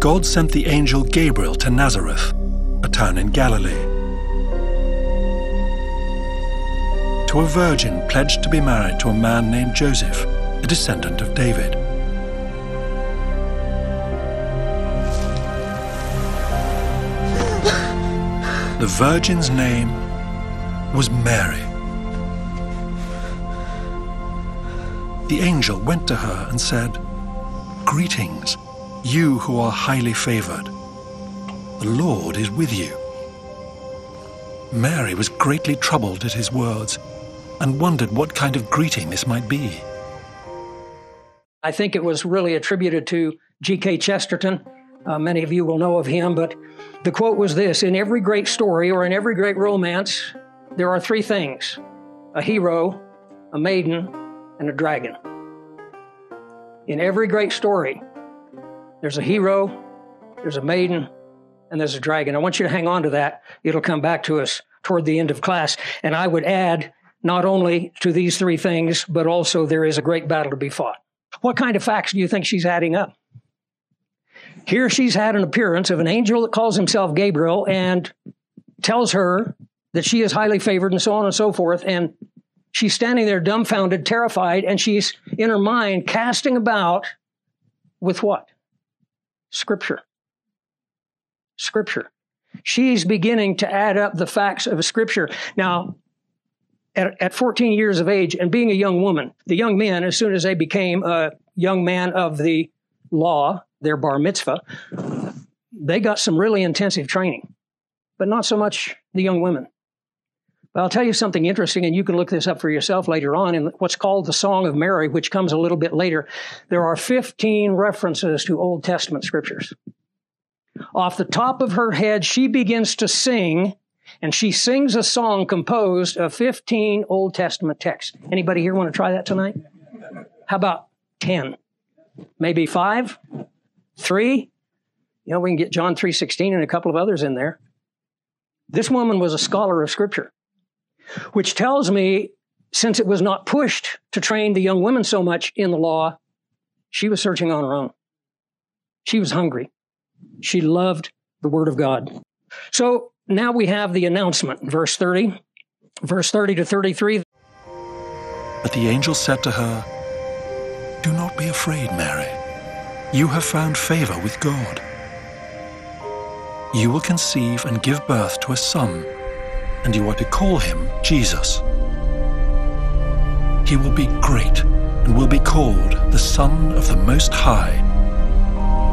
God sent the angel Gabriel to Nazareth, a town in Galilee, to a virgin pledged to be married to a man named Joseph, a descendant of David. The virgin's name was Mary. The angel went to her and said, Greetings, you who are highly favored. The Lord is with you. Mary was greatly troubled at his words and wondered what kind of greeting this might be. I think it was really attributed to G.K. Chesterton. Uh, many of you will know of him, but the quote was this In every great story or in every great romance, there are three things a hero, a maiden, and a dragon. In every great story, there's a hero, there's a maiden, and there's a dragon. I want you to hang on to that. It'll come back to us toward the end of class. And I would add not only to these three things, but also there is a great battle to be fought. What kind of facts do you think she's adding up? Here she's had an appearance of an angel that calls himself Gabriel and tells her that she is highly favored and so on and so forth. And she's standing there dumbfounded, terrified, and she's in her mind casting about with what? Scripture. Scripture. She's beginning to add up the facts of Scripture. Now, at, at 14 years of age and being a young woman, the young men, as soon as they became a young man of the law, their bar mitzvah, they got some really intensive training, but not so much the young women. But I'll tell you something interesting, and you can look this up for yourself later on in what's called the Song of Mary, which comes a little bit later. There are 15 references to Old Testament scriptures. Off the top of her head, she begins to sing, and she sings a song composed of 15 Old Testament texts. Anybody here want to try that tonight? How about 10? Maybe five? Three? You know, we can get John 3.16 and a couple of others in there. This woman was a scholar of Scripture which tells me since it was not pushed to train the young women so much in the law, she was searching on her own. She was hungry. She loved the Word of God. So now we have the announcement, verse 30, verse 30 to 33. But the angel said to her, Do not be afraid, Mary. You have found favor with God. You will conceive and give birth to a son and you are to call him Jesus. He will be great and will be called the Son of the Most High.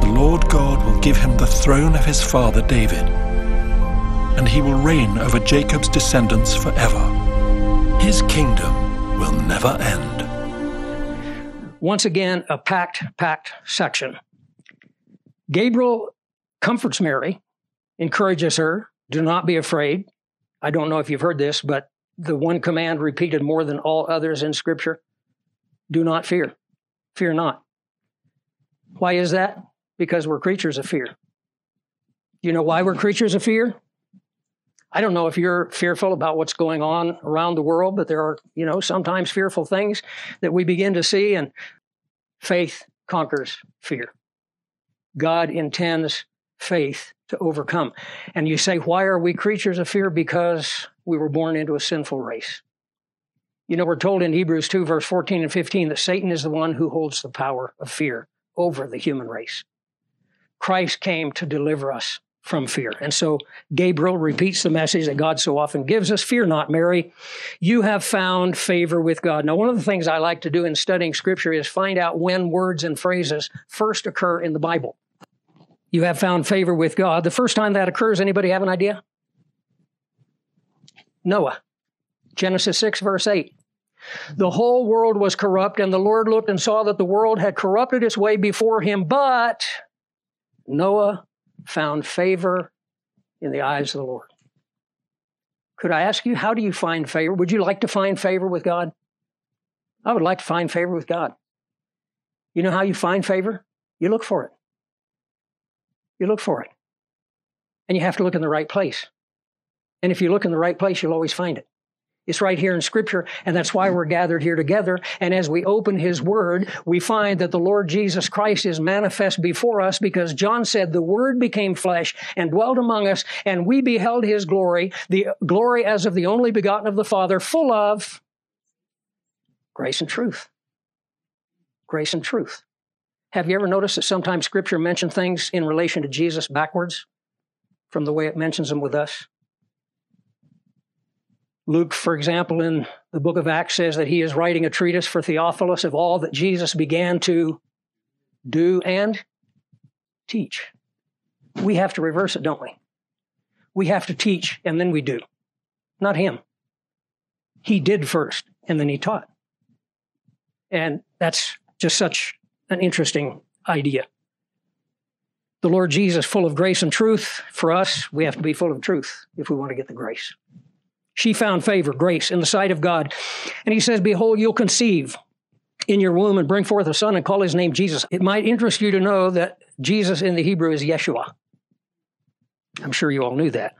The Lord God will give him the throne of his father David, and he will reign over Jacob's descendants forever. His kingdom will never end. Once again, a packed, packed section. Gabriel comforts Mary, encourages her, do not be afraid. I don't know if you've heard this, but the one command repeated more than all others in Scripture do not fear. Fear not. Why is that? Because we're creatures of fear. You know why we're creatures of fear? I don't know if you're fearful about what's going on around the world, but there are, you know, sometimes fearful things that we begin to see, and faith conquers fear. God intends faith to overcome. And you say, why are we creatures of fear? Because we were born into a sinful race. You know, we're told in Hebrews 2, verse 14 and 15, that Satan is the one who holds the power of fear over the human race. Christ came to deliver us from fear. And so Gabriel repeats the message that God so often gives us Fear not, Mary. You have found favor with God. Now, one of the things I like to do in studying scripture is find out when words and phrases first occur in the Bible you have found favor with God. The first time that occurs, anybody have an idea? Noah. Genesis 6, verse 8. The whole world was corrupt, and the Lord looked and saw that the world had corrupted its way before him, but Noah found favor in the eyes of the Lord. Could I ask you, how do you find favor? Would you like to find favor with God? I would like to find favor with God. You know how you find favor? You look for it. You look for it. And you have to look in the right place. And if you look in the right place, you'll always find it. It's right here in scripture, and that's why we're gathered here together. And as we open his word, we find that the Lord Jesus Christ is manifest before us because John said, the word became flesh and dwelt among us, and we beheld his glory, the glory as of the only begotten of the Father, full of grace and truth. Grace and truth. Have you ever noticed that sometimes scripture mentions things in relation to Jesus backwards from the way it mentions them with us? Luke, for example, in the book of Acts says that he is writing a treatise for Theophilus of all that Jesus began to do and teach. We have to reverse it, don't we? We have to teach and then we do. Not him. He did first and then he taught. And that's just such an interesting idea. The Lord Jesus, full of grace and truth, for us, we have to be full of truth if we want to get the grace. She found favor, grace in the sight of God. And he says, Behold, you'll conceive in your womb and bring forth a son and call his name Jesus. It might interest you to know that Jesus in the Hebrew is Yeshua. I'm sure you all knew that.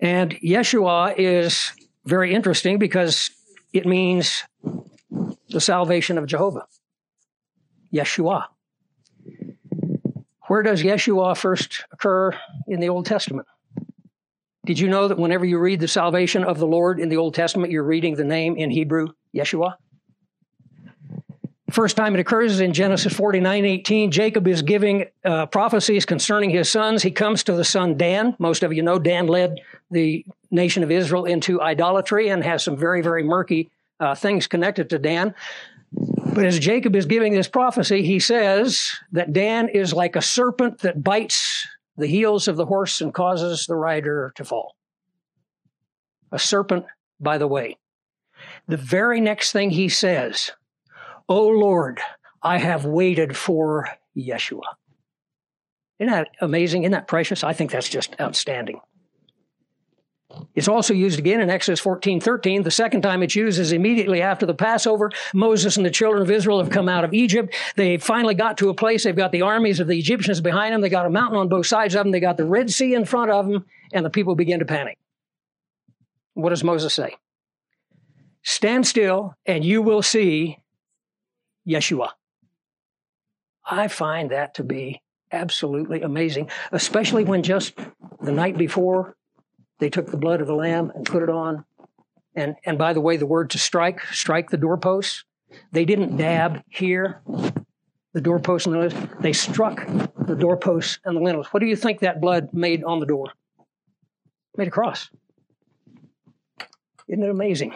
And Yeshua is very interesting because it means the salvation of Jehovah. Yeshua. Where does Yeshua first occur in the Old Testament? Did you know that whenever you read the salvation of the Lord in the Old Testament, you're reading the name in Hebrew, Yeshua? First time it occurs is in Genesis 49 18. Jacob is giving uh, prophecies concerning his sons. He comes to the son Dan. Most of you know Dan led the nation of Israel into idolatry and has some very, very murky uh, things connected to Dan. But as Jacob is giving this prophecy, he says that Dan is like a serpent that bites the heels of the horse and causes the rider to fall. A serpent by the way. The very next thing he says, Oh Lord, I have waited for Yeshua. Isn't that amazing? Isn't that precious? I think that's just outstanding. It's also used again in Exodus 14 13. The second time it's used is immediately after the Passover. Moses and the children of Israel have come out of Egypt. They finally got to a place. They've got the armies of the Egyptians behind them. They got a mountain on both sides of them. They got the Red Sea in front of them, and the people begin to panic. What does Moses say? Stand still, and you will see Yeshua. I find that to be absolutely amazing, especially when just the night before they took the blood of the lamb and put it on. And, and by the way, the word to strike, strike the doorposts. They didn't dab here, the doorposts and the lintels. They struck the doorposts and the lintels. What do you think that blood made on the door? Made a cross. Isn't it amazing?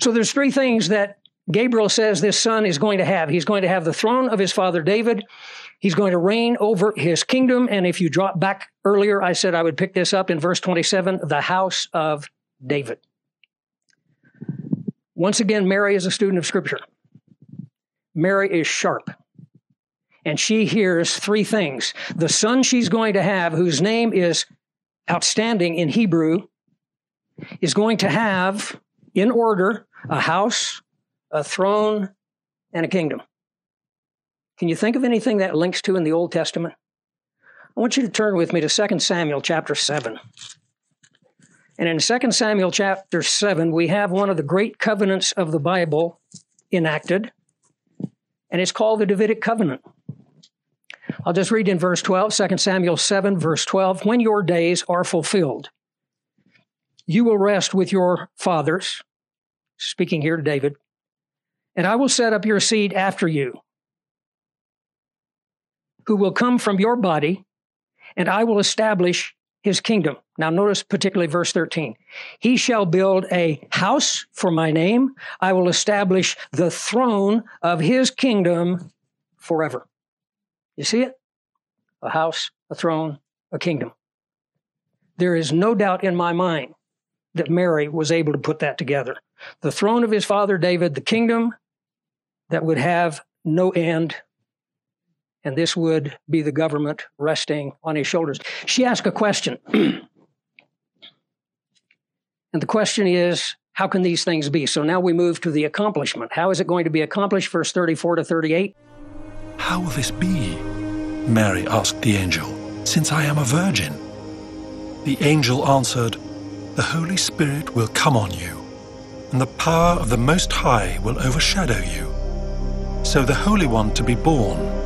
So there's three things that Gabriel says this son is going to have. He's going to have the throne of his father David. He's going to reign over his kingdom. And if you drop back earlier, I said I would pick this up in verse 27 the house of David. Once again, Mary is a student of Scripture. Mary is sharp. And she hears three things. The son she's going to have, whose name is outstanding in Hebrew, is going to have, in order, a house, a throne, and a kingdom. Can you think of anything that links to in the Old Testament? I want you to turn with me to 2 Samuel chapter 7. And in 2 Samuel chapter 7, we have one of the great covenants of the Bible enacted, and it's called the Davidic covenant. I'll just read in verse 12, 2 Samuel 7, verse 12. When your days are fulfilled, you will rest with your fathers, speaking here to David, and I will set up your seed after you who will come from your body, and I will establish his kingdom. Now, notice particularly verse 13. He shall build a house for my name. I will establish the throne of his kingdom forever. You see it? A house, a throne, a kingdom. There is no doubt in my mind that Mary was able to put that together. The throne of his father David, the kingdom that would have no end, and this would be the government resting on his shoulders. She asked a question. and the question is, how can these things be? So now we move to the accomplishment. How is it going to be accomplished? Verse 34 to 38. How will this be? Mary asked the angel, since I am a virgin. The angel answered, the Holy Spirit will come on you, and the power of the Most High will overshadow you. So the Holy One to be born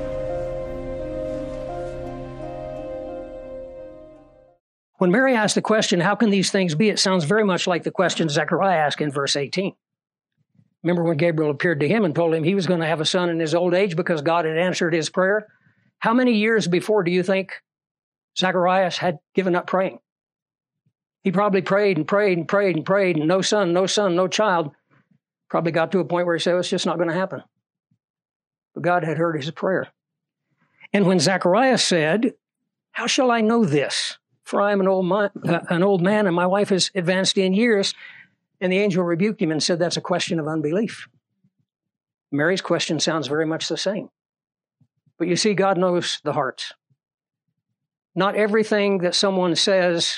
When Mary asked the question, How can these things be? it sounds very much like the question Zechariah asked in verse 18. Remember when Gabriel appeared to him and told him he was going to have a son in his old age because God had answered his prayer? How many years before do you think Zacharias had given up praying? He probably prayed and prayed and prayed and prayed, and no son, no son, no child. Probably got to a point where he said, It's just not going to happen. But God had heard his prayer. And when Zacharias said, How shall I know this? For I am an old, man, uh, an old man, and my wife is advanced in years. And the angel rebuked him and said, That's a question of unbelief. Mary's question sounds very much the same. But you see, God knows the hearts. Not everything that someone says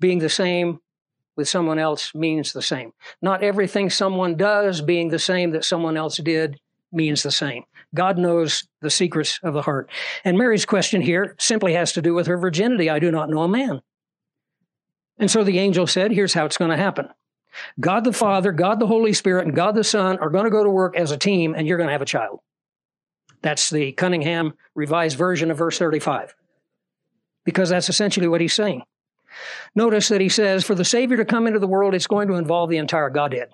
being the same with someone else means the same. Not everything someone does being the same that someone else did means the same. God knows the secrets of the heart. And Mary's question here simply has to do with her virginity. I do not know a man. And so the angel said, Here's how it's going to happen God the Father, God the Holy Spirit, and God the Son are going to go to work as a team, and you're going to have a child. That's the Cunningham revised version of verse 35. Because that's essentially what he's saying. Notice that he says, for the Savior to come into the world, it's going to involve the entire Godhead.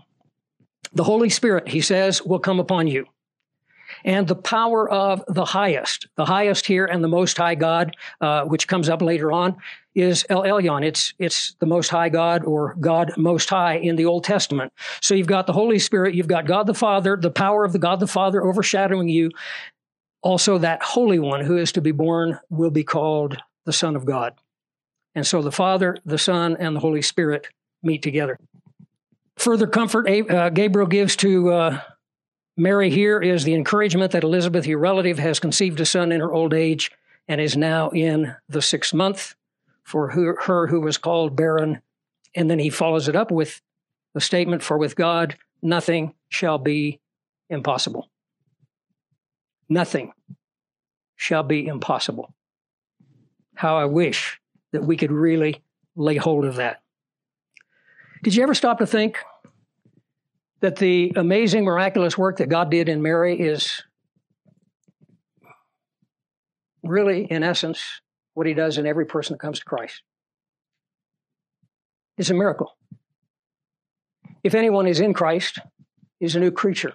The Holy Spirit, he says, will come upon you. And the power of the highest, the highest here and the most high God, uh, which comes up later on, is El Elyon. It's, it's the most high God or God most high in the Old Testament. So you've got the Holy Spirit, you've got God the Father, the power of the God the Father overshadowing you, also, that Holy One who is to be born will be called the Son of God. And so the Father, the Son, and the Holy Spirit meet together. Further comfort uh, Gabriel gives to uh, Mary here is the encouragement that Elizabeth, your relative, has conceived a son in her old age and is now in the sixth month for her, who was called barren. And then he follows it up with the statement, For with God, nothing shall be impossible nothing shall be impossible. How I wish that we could really lay hold of that. Did you ever stop to think that the amazing, miraculous work that God did in Mary is really, in essence, what He does in every person that comes to Christ? It's a miracle. If anyone is in Christ, is a new creature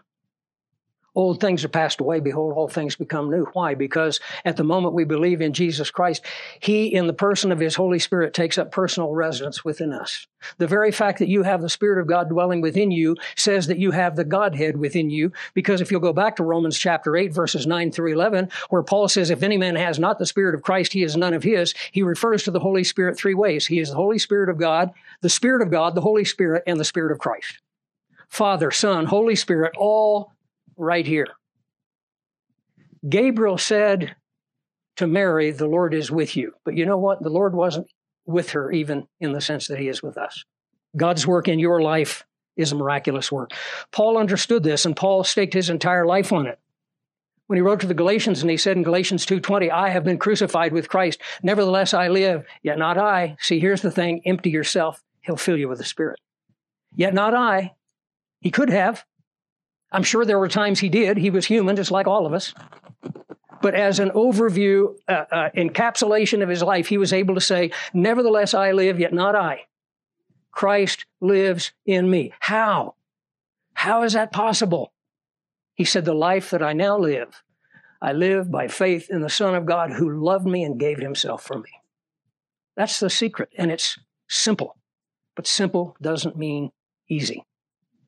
old things are passed away. Behold, all things become new. Why? Because at the moment we believe in Jesus Christ, He, in the person of His Holy Spirit, takes up personal residence within us. The very fact that you have the Spirit of God dwelling within you says that you have the Godhead within you. Because if you'll go back to Romans chapter 8, verses 9 through 11, where Paul says, If any man has not the Spirit of Christ, he is none of his, he refers to the Holy Spirit three ways. He is the Holy Spirit of God, the Spirit of God, the Holy Spirit, and the Spirit of Christ. Father, Son, Holy Spirit, all right here. Gabriel said to Mary, The Lord is with you. But you know what? The Lord wasn't with her, even in the sense that He is with us. God's work in your life is a miraculous work. Paul understood this, and Paul staked his entire life on it. When he wrote to the Galatians, and he said in Galatians 2.20, I have been crucified with Christ. Nevertheless, I live, yet not I. See, here's the thing. Empty yourself. He'll fill you with the Spirit. Yet not I. He could have. I'm sure there were times he did. He was human, just like all of us. But as an overview, uh, uh, encapsulation of his life, he was able to say, Nevertheless, I live, yet not I. Christ lives in me. How? How is that possible? He said, The life that I now live, I live by faith in the Son of God who loved me and gave himself for me. That's the secret, and it's simple. But simple doesn't mean easy.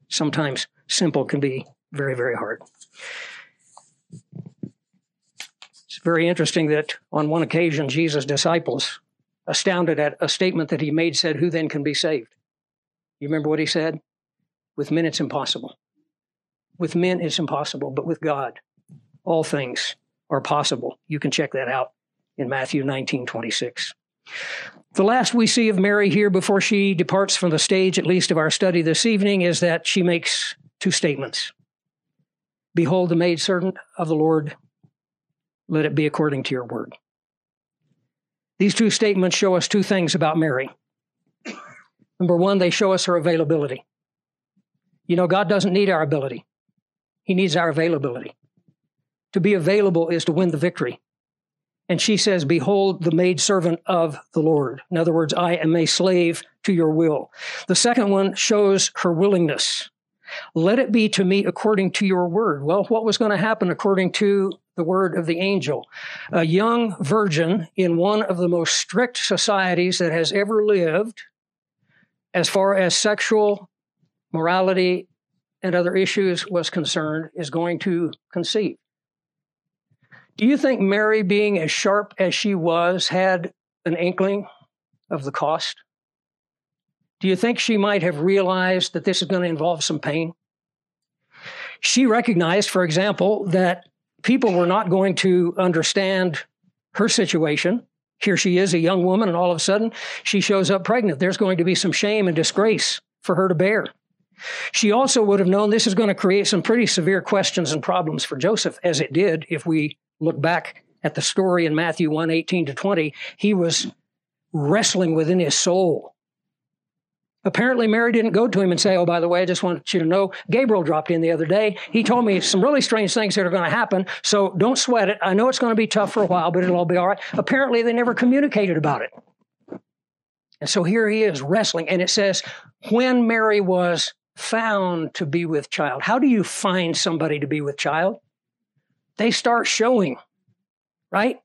Sometimes simple can be very, very hard. It's very interesting that on one occasion, Jesus' disciples, astounded at a statement that he made, said, Who then can be saved? You remember what he said? With men, it's impossible. With men, it's impossible, but with God, all things are possible. You can check that out in Matthew 19 26. The last we see of Mary here before she departs from the stage, at least of our study this evening, is that she makes two statements Behold, the maidservant of the Lord, let it be according to your word. These two statements show us two things about Mary. Number one, they show us her availability. You know, God doesn't need our ability, He needs our availability. To be available is to win the victory. And she says, Behold, the maidservant of the Lord. In other words, I am a slave to your will. The second one shows her willingness. Let it be to me according to your word. Well, what was going to happen according to the word of the angel? A young virgin in one of the most strict societies that has ever lived, as far as sexual morality and other issues was concerned, is going to conceive. Do you think Mary, being as sharp as she was, had an inkling of the cost? Do you think she might have realized that this is going to involve some pain? She recognized, for example, that people were not going to understand her situation. Here she is, a young woman, and all of a sudden she shows up pregnant. There's going to be some shame and disgrace for her to bear. She also would have known this is going to create some pretty severe questions and problems for Joseph, as it did if we look back at the story in Matthew 1 18 to 20. He was wrestling within his soul Apparently, Mary didn't go to him and say, Oh, by the way, I just want you to know Gabriel dropped in the other day. He told me some really strange things that are going to happen. So don't sweat it. I know it's going to be tough for a while, but it'll all be all right. Apparently, they never communicated about it. And so here he is wrestling. And it says, When Mary was found to be with child. How do you find somebody to be with child? They start showing, right?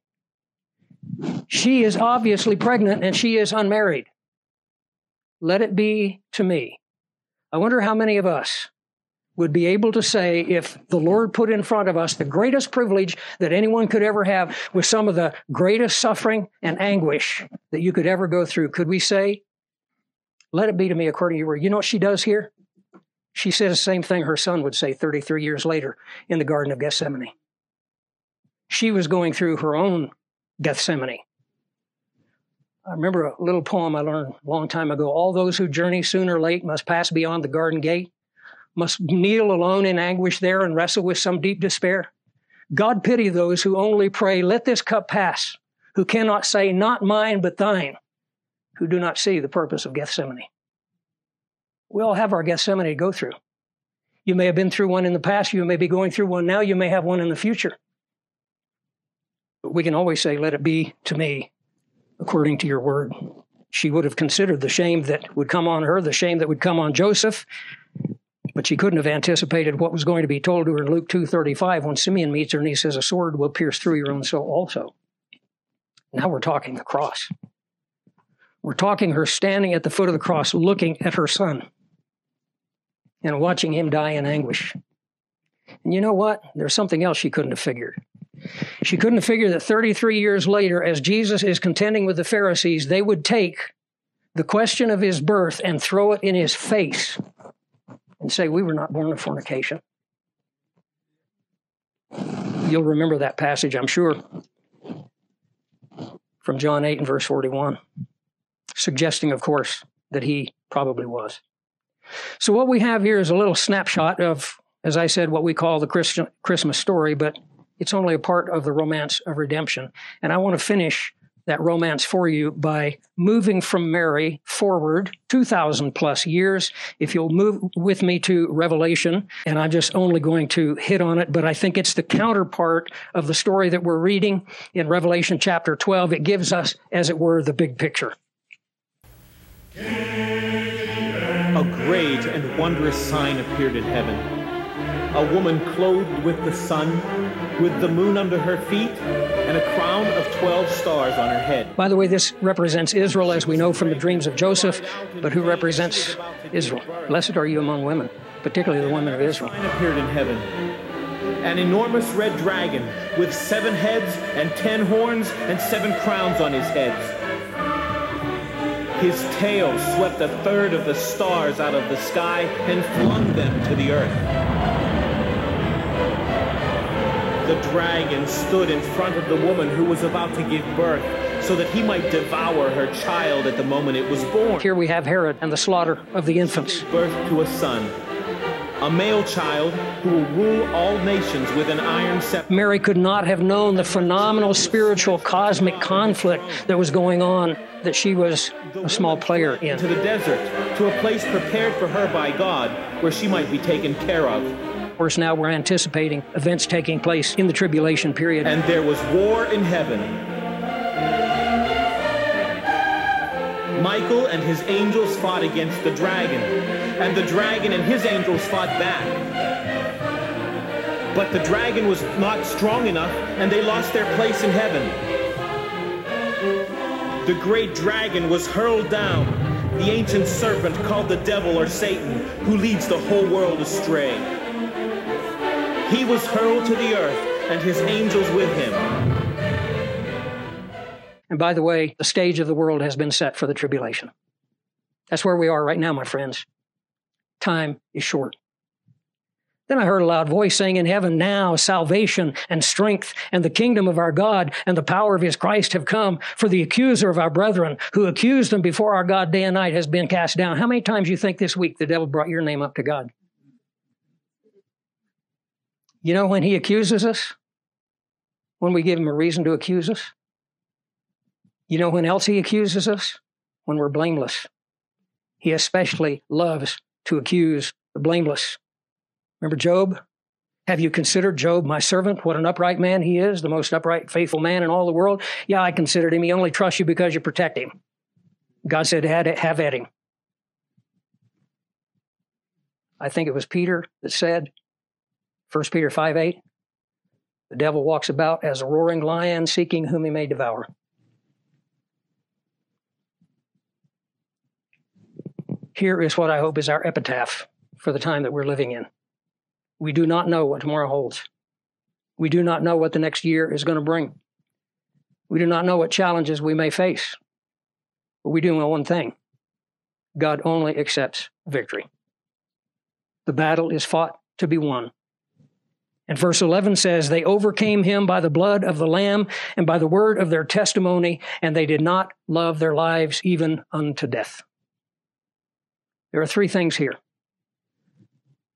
She is obviously pregnant and she is unmarried let it be to me. I wonder how many of us would be able to say if the Lord put in front of us the greatest privilege that anyone could ever have with some of the greatest suffering and anguish that you could ever go through, could we say, let it be to me according to your word? You know what she does here? She says the same thing her son would say 33 years later in the Garden of Gethsemane. She was going through her own Gethsemane. I remember a little poem I learned a long time ago. All those who journey soon or late must pass beyond the garden gate, must kneel alone in anguish there and wrestle with some deep despair. God pity those who only pray, Let this cup pass, who cannot say, Not mine, but thine, who do not see the purpose of Gethsemane. We all have our Gethsemane to go through. You may have been through one in the past, you may be going through one now, you may have one in the future. But we can always say, Let it be to me according to your word. She would have considered the shame that would come on her, the shame that would come on Joseph, but she couldn't have anticipated what was going to be told to her in Luke 2:35 when Simeon meets her and he says a sword will pierce through your own soul also. Now we're talking the cross. We're talking her standing at the foot of the cross looking at her son and watching him die in anguish. And you know what? There's something else she couldn't have figured. She couldn't figure that 33 years later, as Jesus is contending with the Pharisees, they would take the question of his birth and throw it in his face and say, We were not born of fornication. You'll remember that passage, I'm sure, from John 8 and verse 41, suggesting, of course, that he probably was. So, what we have here is a little snapshot of, as I said, what we call the Christian Christmas story, but it's only a part of the romance of redemption. And I want to finish that romance for you by moving from Mary forward 2,000 plus years. If you'll move with me to Revelation, and I'm just only going to hit on it, but I think it's the counterpart of the story that we're reading in Revelation chapter 12. It gives us, as it were, the big picture. A great and wondrous sign appeared in heaven a woman clothed with the sun, with the moon under her feet, and a crown of 12 stars on her head. By the way, this represents Israel as we know from the dreams of Joseph, but who represents Israel? Blessed are you among women, particularly the women of Israel. appeared in heaven. An enormous red dragon with seven heads and ten horns and seven crowns on his heads. His tail swept a third of the stars out of the sky and flung them to the earth. The dragon stood in front of the woman who was about to give birth so that he might devour her child at the moment it was born. Here we have Herod and the slaughter of the infants. Birth to a son, a male child who will rule all nations with an iron scepter. Mary could not have known the phenomenal spiritual cosmic conflict that was going on that she was a small player in. To the desert, to a place prepared for her by God where she might be taken care of. Course, now we're anticipating events taking place in the tribulation period. And there was war in heaven. Michael and his angels fought against the dragon, and the dragon and his angels fought back. But the dragon was not strong enough, and they lost their place in heaven. The great dragon was hurled down, the ancient serpent called the devil or Satan, who leads the whole world astray. He was hurled to the earth, and his angels with him. And by the way, the stage of the world has been set for the tribulation. That's where we are right now, my friends. Time is short. Then I heard a loud voice saying in heaven, Now salvation and strength and the kingdom of our God and the power of his Christ have come, for the accuser of our brethren, who accused them before our God day and night, has been cast down. How many times you think this week the devil brought your name up to God? You know when he accuses us? When we give him a reason to accuse us? You know when else he accuses us? When we're blameless. He especially loves to accuse the blameless. Remember Job? Have you considered Job my servant? What an upright man he is, the most upright, faithful man in all the world? Yeah, I considered him. He only trusts you because you protect him. God said, have at him. I think it was Peter that said, 1 Peter 5 8, the devil walks about as a roaring lion seeking whom he may devour. Here is what I hope is our epitaph for the time that we're living in. We do not know what tomorrow holds. We do not know what the next year is going to bring. We do not know what challenges we may face. But we do know one thing God only accepts victory. The battle is fought to be won. And verse 11 says, They overcame him by the blood of the Lamb and by the word of their testimony, and they did not love their lives even unto death. There are three things here.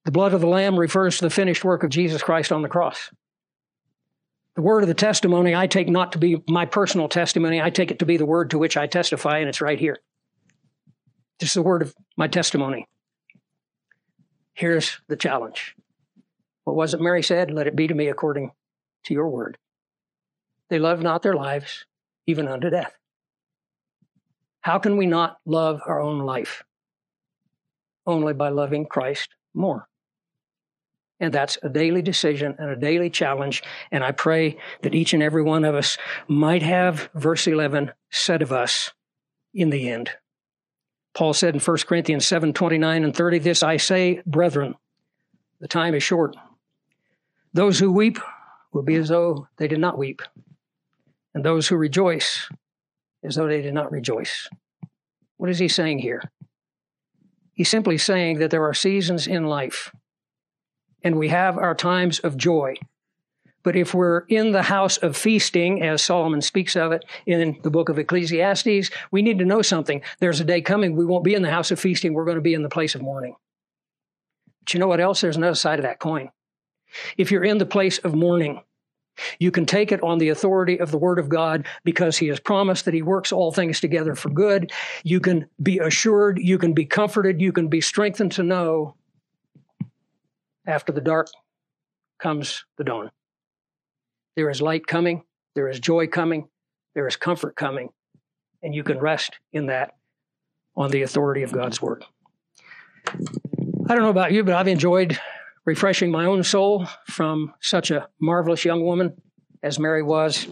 The blood of the Lamb refers to the finished work of Jesus Christ on the cross. The word of the testimony I take not to be my personal testimony, I take it to be the word to which I testify, and it's right here. This is the word of my testimony. Here's the challenge. What was it Mary said? Let it be to me according to your word. They loved not their lives, even unto death. How can we not love our own life? only by loving Christ more. And that's a daily decision and a daily challenge. And I pray that each and every one of us might have verse 11 said of us in the end. Paul said in 1 Corinthians 7 29 and 30, This I say, brethren, the time is short. Those who weep will be as though they did not weep, and those who rejoice as though they did not rejoice. What is he saying here? He's simply saying that there are seasons in life and we have our times of joy. But if we're in the house of feasting, as Solomon speaks of it in the book of Ecclesiastes, we need to know something. There's a day coming, we won't be in the house of feasting, we're going to be in the place of mourning. But you know what else? There's another side of that coin. If you're in the place of mourning, you can take it on the authority of the Word of God because He has promised that He works all things together for good. You can be assured, you can be comforted, you can be strengthened to know after the dark comes the dawn. There is light coming, there is joy coming, there is comfort coming, and you can rest in that on the authority of God's Word. I don't know about you, but I've enjoyed refreshing my own soul from such a marvelous young woman as Mary was.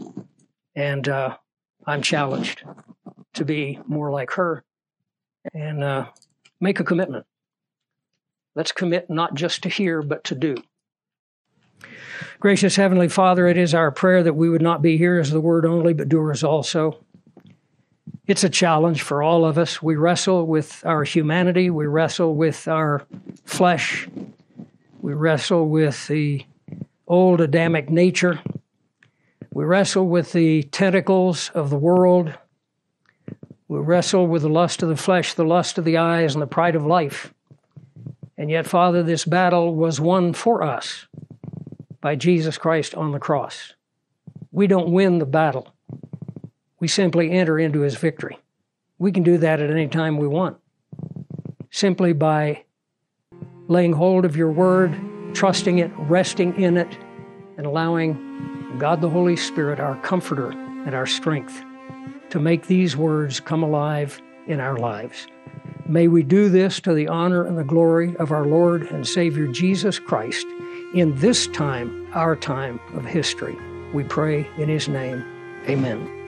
And uh, I'm challenged to be more like her and uh, make a commitment. Let's commit not just to hear, but to do. Gracious Heavenly Father, it is our prayer that we would not be hearers of the word only, but doers also. It's a challenge for all of us. We wrestle with our humanity, we wrestle with our flesh, we wrestle with the old Adamic nature, we wrestle with the tentacles of the world, we wrestle with the lust of the flesh, the lust of the eyes, and the pride of life. And yet, Father, this battle was won for us by Jesus Christ on the cross. We don't win the battle. We simply enter into his victory. We can do that at any time we want, simply by laying hold of your word, trusting it, resting in it, and allowing God the Holy Spirit, our comforter and our strength, to make these words come alive in our lives. May we do this to the honor and the glory of our Lord and Savior Jesus Christ in this time, our time of history. We pray in His name. Amen.